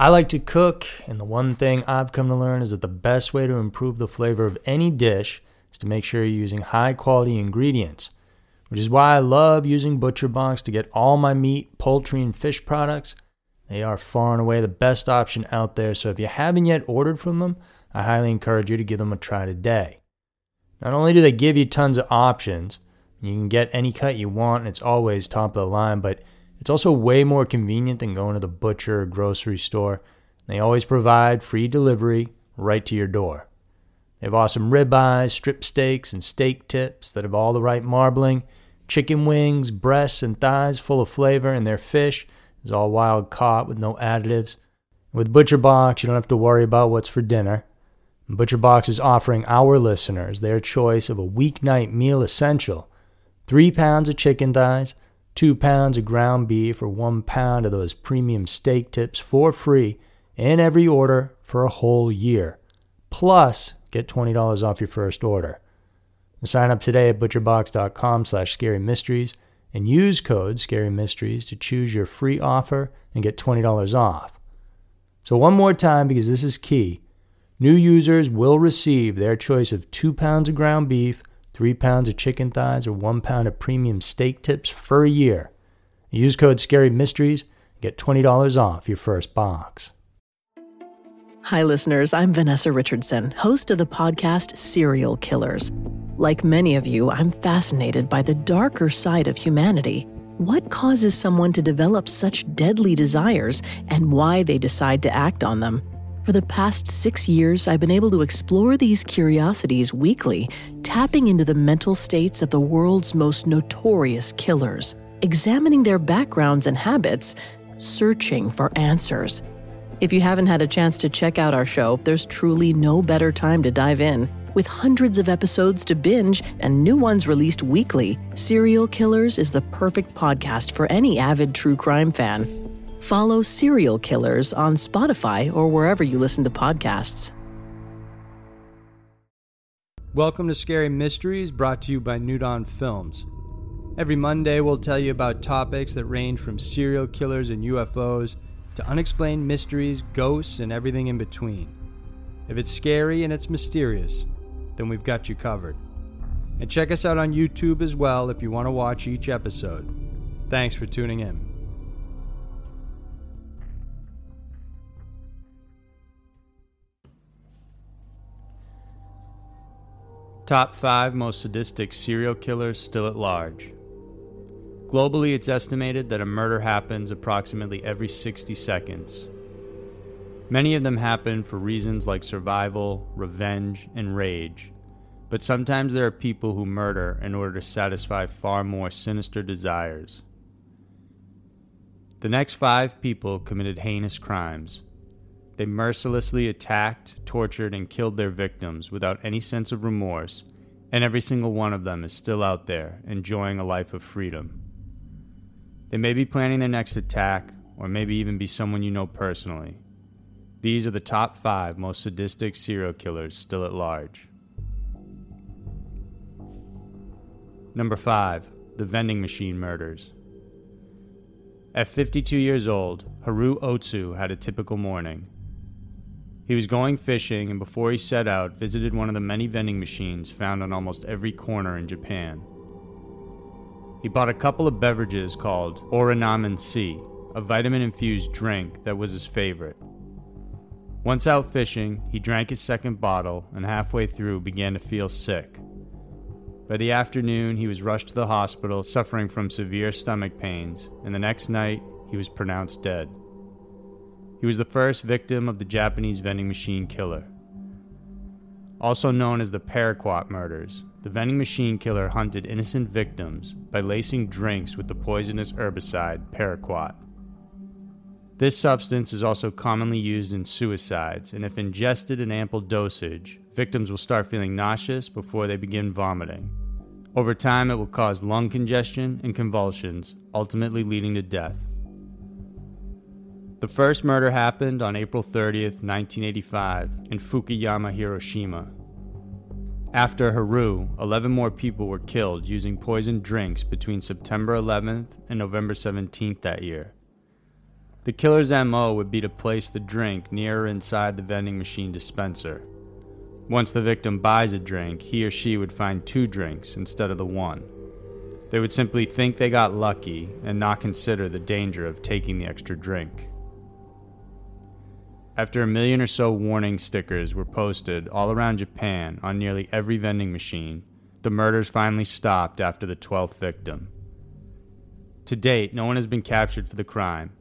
I like to cook, and the one thing I've come to learn is that the best way to improve the flavor of any dish is to make sure you're using high quality ingredients, which is why I love using ButcherBox to get all my meat, poultry, and fish products. They are far and away the best option out there, so if you haven't yet ordered from them, I highly encourage you to give them a try today. Not only do they give you tons of options, you can get any cut you want, and it's always top of the line, but it's also way more convenient than going to the butcher or grocery store. They always provide free delivery right to your door. They have awesome ribeyes, strip steaks, and steak tips that have all the right marbling, chicken wings, breasts, and thighs full of flavor, and their fish is all wild caught with no additives. With ButcherBox, you don't have to worry about what's for dinner. ButcherBox is offering our listeners their choice of a weeknight meal essential three pounds of chicken thighs, two pounds of ground beef, or one pound of those premium steak tips for free in every order for a whole year. Plus, get $20 off your first order. Sign up today at butcherbox.com slash scary and use code ScaryMysteries to choose your free offer and get $20 off. So, one more time, because this is key new users will receive their choice of two pounds of ground beef three pounds of chicken thighs, or one pound of premium steak tips for a year. Use code Scary Mysteries get $20 off your first box. Hi, listeners. I'm Vanessa Richardson, host of the podcast Serial Killers. Like many of you, I'm fascinated by the darker side of humanity. What causes someone to develop such deadly desires and why they decide to act on them? For the past six years, I've been able to explore these curiosities weekly, tapping into the mental states of the world's most notorious killers, examining their backgrounds and habits, searching for answers. If you haven't had a chance to check out our show, there's truly no better time to dive in. With hundreds of episodes to binge and new ones released weekly, Serial Killers is the perfect podcast for any avid true crime fan. Follow Serial Killers on Spotify or wherever you listen to podcasts. Welcome to Scary Mysteries, brought to you by New Dawn Films. Every Monday, we'll tell you about topics that range from serial killers and UFOs to unexplained mysteries, ghosts, and everything in between. If it's scary and it's mysterious, then we've got you covered. And check us out on YouTube as well if you want to watch each episode. Thanks for tuning in. Top 5 most sadistic serial killers still at large. Globally, it's estimated that a murder happens approximately every 60 seconds. Many of them happen for reasons like survival, revenge, and rage, but sometimes there are people who murder in order to satisfy far more sinister desires. The next five people committed heinous crimes. They mercilessly attacked, tortured, and killed their victims without any sense of remorse, and every single one of them is still out there enjoying a life of freedom. They may be planning their next attack, or maybe even be someone you know personally. These are the top five most sadistic serial killers still at large. Number 5. The Vending Machine Murders. At 52 years old, Haruo Otsu had a typical morning. He was going fishing and before he set out, visited one of the many vending machines found on almost every corner in Japan. He bought a couple of beverages called Oronamin C, a vitamin infused drink that was his favorite. Once out fishing, he drank his second bottle and halfway through began to feel sick. By the afternoon, he was rushed to the hospital suffering from severe stomach pains, and the next night, he was pronounced dead. He was the first victim of the Japanese vending machine killer. Also known as the Paraquat murders, the vending machine killer hunted innocent victims by lacing drinks with the poisonous herbicide paraquat. This substance is also commonly used in suicides, and if ingested in ample dosage, victims will start feeling nauseous before they begin vomiting. Over time, it will cause lung congestion and convulsions, ultimately leading to death. The first murder happened on April 30th, 1985, in Fukuyama, Hiroshima. After Haruo, 11 more people were killed using poisoned drinks between September 11th and November 17th that year. The killer's MO would be to place the drink near or inside the vending machine dispenser. Once the victim buys a drink, he or she would find two drinks instead of the one. They would simply think they got lucky and not consider the danger of taking the extra drink. After a million or so warning stickers were posted all around Japan on nearly every vending machine, the murders finally stopped after the 12th victim. To date, no one has been captured for the crime.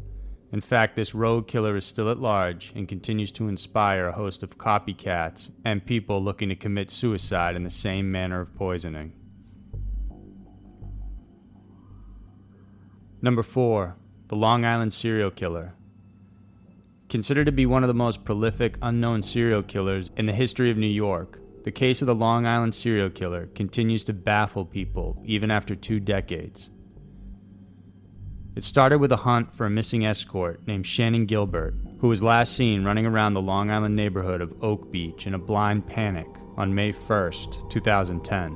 In fact, this rogue killer is still at large and continues to inspire a host of copycats and people looking to commit suicide in the same manner of poisoning. Number 4. The Long Island Serial Killer. Considered to be one of the most prolific unknown serial killers in the history of New York, the case of the Long Island serial killer continues to baffle people even after two decades. It started with a hunt for a missing escort named Shannan Gilbert, who was last seen running around the Long Island neighborhood of Oak Beach in a blind panic on May 1st, 2010.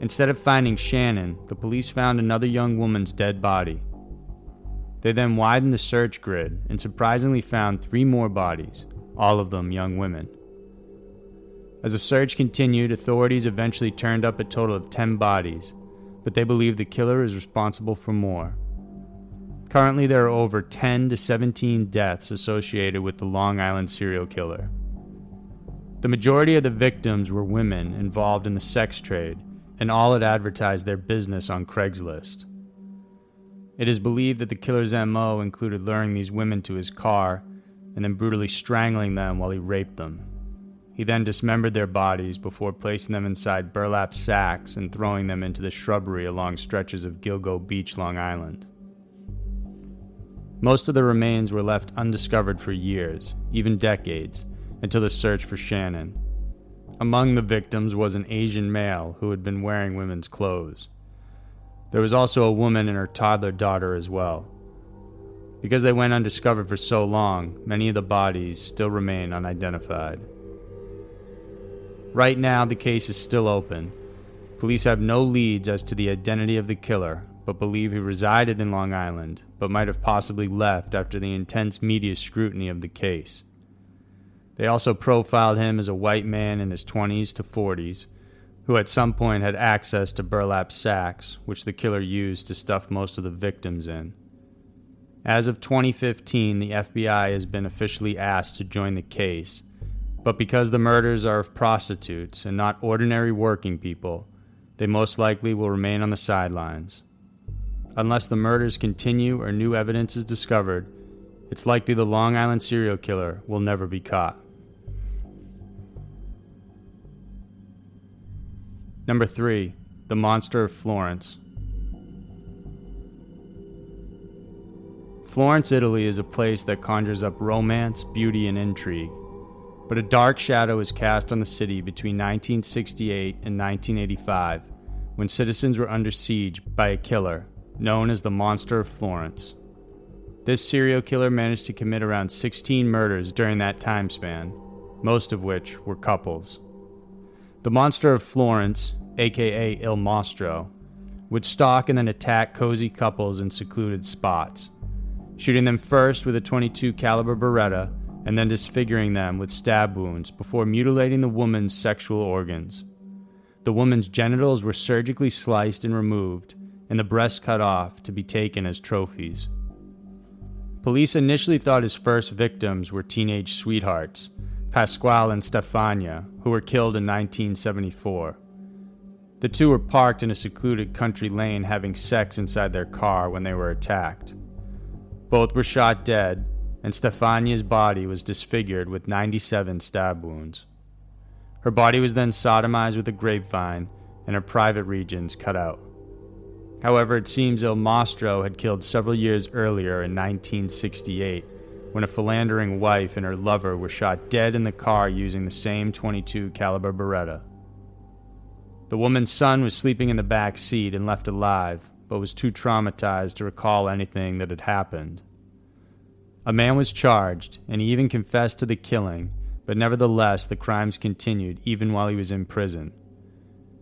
Instead of finding Shannan, the police found another young woman's dead body. They then widened the search grid and surprisingly found three more bodies, all of them young women. As the search continued, authorities eventually turned up a total of 10 bodies, but they believe the killer is responsible for more. Currently, there are over 10 to 17 deaths associated with the Long Island serial killer. The majority of the victims were women involved in the sex trade, and all had advertised their business on Craigslist. It is believed that the killer's MO included luring these women to his car and then brutally strangling them while he raped them. He then dismembered their bodies before placing them inside burlap sacks and throwing them into the shrubbery along stretches of Gilgo Beach, Long Island. Most of the remains were left undiscovered for years, even decades, until the search for Shannan. Among the victims was an Asian male who had been wearing women's clothes. There was also a woman and her toddler daughter as well. Because they went undiscovered for so long, many of the bodies still remain unidentified. Right now, the case is still open. Police have no leads as to the identity of the killer, but believe he resided in Long Island, but might have possibly left after the intense media scrutiny of the case. They also profiled him as a white man in his 20s to 40s, who at some point had access to burlap sacks, which the killer used to stuff most of the victims in. As of 2015, the FBI has been officially asked to join the case but because the murders are of prostitutes and not ordinary working people, they most likely will remain on the sidelines. Unless the murders continue or new evidence is discovered, it's likely the Long Island serial killer will never be caught. Number 3. The Monster of Florence. Florence, Italy is a place that conjures up romance, beauty, and intrigue. But a dark shadow is cast on the city between 1968 and 1985 when citizens were under siege by a killer known as the Monster of Florence. This serial killer managed to commit around 16 murders during that time span, most of which were couples. The Monster of Florence, aka Il Mostro, would stalk and then attack cozy couples in secluded spots, shooting them first with a 22 caliber Beretta and then disfiguring them with stab wounds before mutilating the woman's sexual organs. The woman's genitals were surgically sliced and removed, and the breasts cut off to be taken as trophies. Police initially thought his first victims were teenage sweethearts, Pasquale and Stefania, who were killed in 1974. The two were parked in a secluded country lane having sex inside their car when they were attacked. Both were shot dead, and Stefania's body was disfigured with 97 stab wounds. Her body was then sodomized with a grapevine and her private regions cut out. However, it seems Il Mostro had killed several years earlier in 1968 when a philandering wife and her lover were shot dead in the car using the same 22 caliber Beretta. The woman's son was sleeping in the back seat and left alive, but was too traumatized to recall anything that had happened. A man was charged, and he even confessed to the killing, but nevertheless the crimes continued even while he was in prison.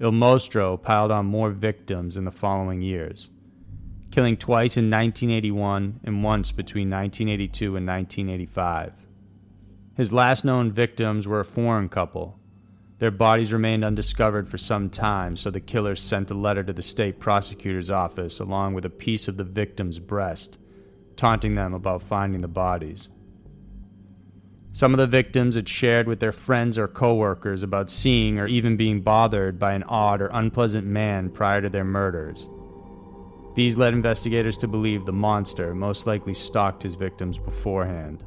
Il Mostro piled on more victims in the following years, killing twice in 1981 and once between 1982 and 1985. His last known victims were a foreign couple. Their bodies remained undiscovered for some time, so the killers sent a letter to the state prosecutor's office along with a piece of the victim's breast, taunting them about finding the bodies. Some of the victims had shared with their friends or coworkers about seeing or even being bothered by an odd or unpleasant man prior to their murders. These led investigators to believe the monster most likely stalked his victims beforehand.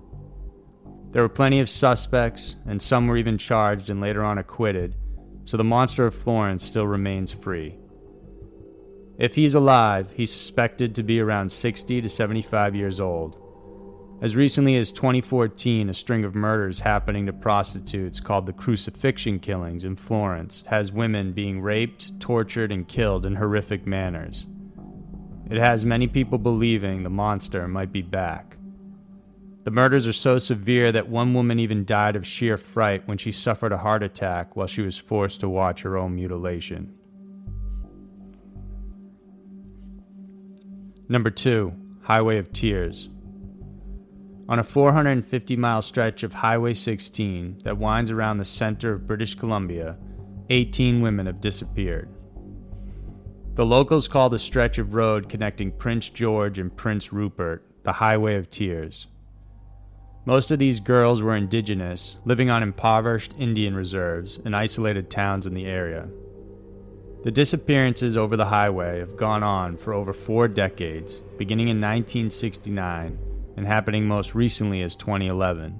There were plenty of suspects, and some were even charged and later on acquitted, so the monster of Florence still remains free. If he's alive, he's suspected to be around 60 to 75 years old. As recently as 2014, a string of murders happening to prostitutes called the Crucifixion Killings in Florence has women being raped, tortured, and killed in horrific manners. It has many people believing the monster might be back. The murders are so severe that one woman even died of sheer fright when she suffered a heart attack while she was forced to watch her own mutilation. Number 2 Highway of Tears. On a 450 mile stretch of Highway 16 that winds around the center of British Columbia, 18 women have disappeared. The locals call the stretch of road connecting Prince George and Prince Rupert the Highway of Tears. Most of these girls were indigenous, living on impoverished Indian reserves and isolated towns in the area. The disappearances over the highway have gone on for over four decades, beginning in 1969 and happening most recently as 2011.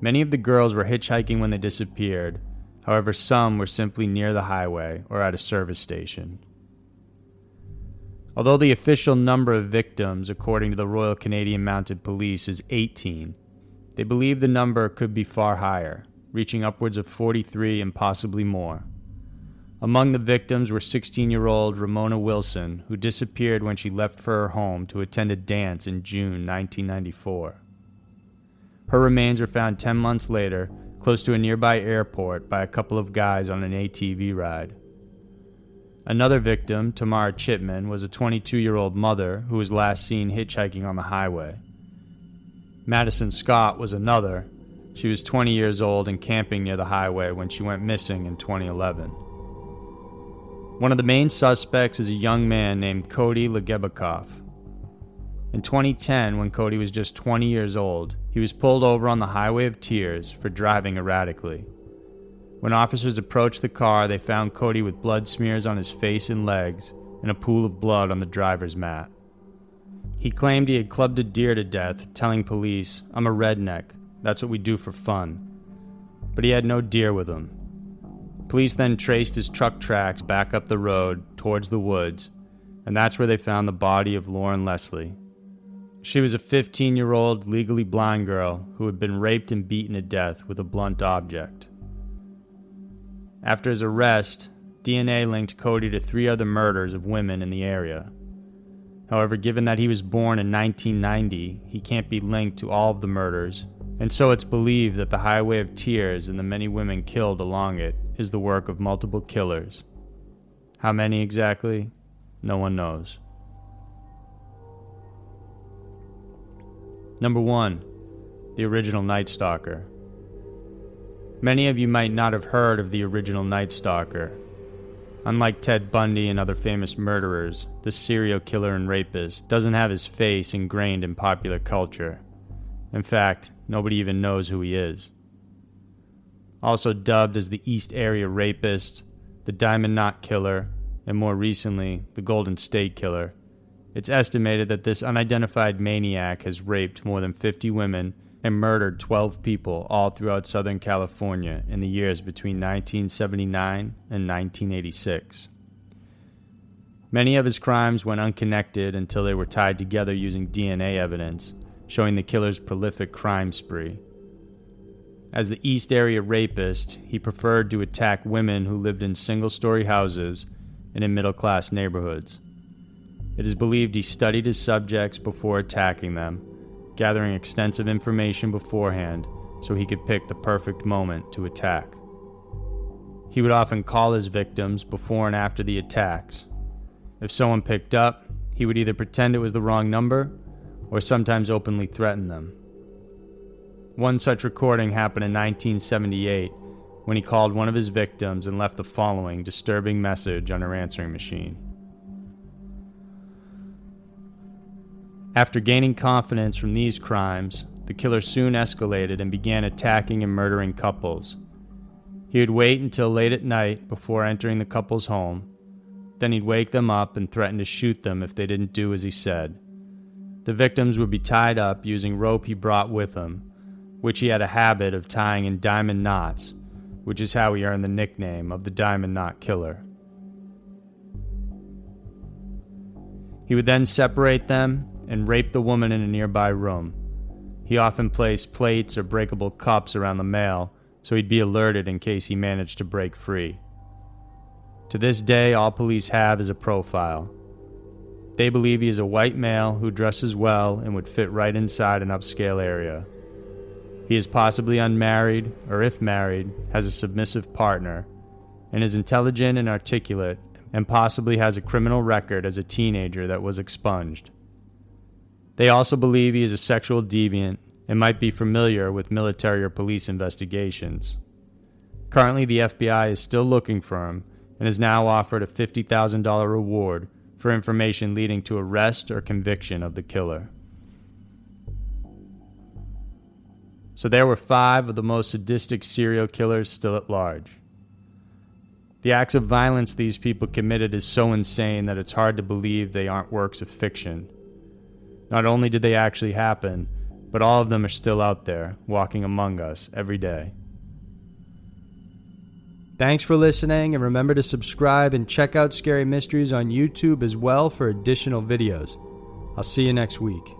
Many of the girls were hitchhiking when they disappeared, however, some were simply near the highway or at a service station. Although the official number of victims, according to the Royal Canadian Mounted Police, is 18, they believe the number could be far higher, reaching upwards of 43 and possibly more. Among the victims were 16 year old Ramona Wilson, who disappeared when she left for her home to attend a dance in June 1994. Her remains were found 10 months later, close to a nearby airport, by a couple of guys on an ATV ride. Another victim, Tamara Chipman, was a 22 year old mother who was last seen hitchhiking on the highway. Madison Scott was another. She was 20 years old and camping near the highway when she went missing in 2011. One of the main suspects is a young man named Cody Legebokoff. In 2010, when Cody was just 20 years old, he was pulled over on the Highway of Tears for driving erratically. When officers approached the car, they found Cody with blood smears on his face and legs and a pool of blood on the driver's mat. He claimed he had clubbed a deer to death, telling police, I'm a redneck. That's what we do for fun. But he had no deer with him. Police then traced his truck tracks back up the road towards the woods, and that's where they found the body of Lauren Leslie. She was a 15 year old legally blind girl who had been raped and beaten to death with a blunt object. After his arrest, DNA linked Cody to three other murders of women in the area. However, given that he was born in 1990, he can't be linked to all of the murders, and so it's believed that the Highway of Tears and the many women killed along it is the work of multiple killers. How many exactly? No one knows. Number 1. The original Night Stalker. Many of you might not have heard of the original Night Stalker. Unlike Ted Bundy and other famous murderers, the serial killer and rapist doesn't have his face ingrained in popular culture. In fact, nobody even knows who he is. Also dubbed as the East Area Rapist, the Diamond Knot Killer, and more recently, the Golden State Killer, it's estimated that this unidentified maniac has raped more than 50 women and murdered 12 people all throughout Southern California in the years between 1979 and 1986. Many of his crimes went unconnected until they were tied together using DNA evidence, showing the killer's prolific crime spree. As the East Area rapist, he preferred to attack women who lived in single story houses and in middle class neighborhoods. It is believed he studied his subjects before attacking them gathering extensive information beforehand so he could pick the perfect moment to attack. He would often call his victims before and after the attacks. If someone picked up, he would either pretend it was the wrong number or sometimes openly threaten them. One such recording happened in 1978 when he called one of his victims and left the following disturbing message on her answering machine. After gaining confidence from these crimes, the killer soon escalated and began attacking and murdering couples. He would wait until late at night before entering the couple's home. Then he'd wake them up and threaten to shoot them if they didn't do as he said. The victims would be tied up using rope he brought with him, which he had a habit of tying in diamond knots, which is how he earned the nickname of the Diamond Knot Killer. He would then separate them and raped the woman in a nearby room. He often placed plates or breakable cups around the male so he'd be alerted in case he managed to break free. To this day, all police have is a profile. They believe he is a white male who dresses well and would fit right inside an upscale area. He is possibly unmarried, or if married, has a submissive partner, and is intelligent and articulate, and possibly has a criminal record as a teenager that was expunged. They also believe he is a sexual deviant and might be familiar with military or police investigations. Currently, the FBI is still looking for him and has now offered a $50,000 reward for information leading to arrest or conviction of the killer. So there were five of the most sadistic serial killers still at large. The acts of violence these people committed is so insane that it's hard to believe they aren't works of fiction. Not only did they actually happen, but all of them are still out there, walking among us every day. Thanks for listening, and remember to subscribe and check out Scary Mysteries on YouTube as well for additional videos. I'll see you next week.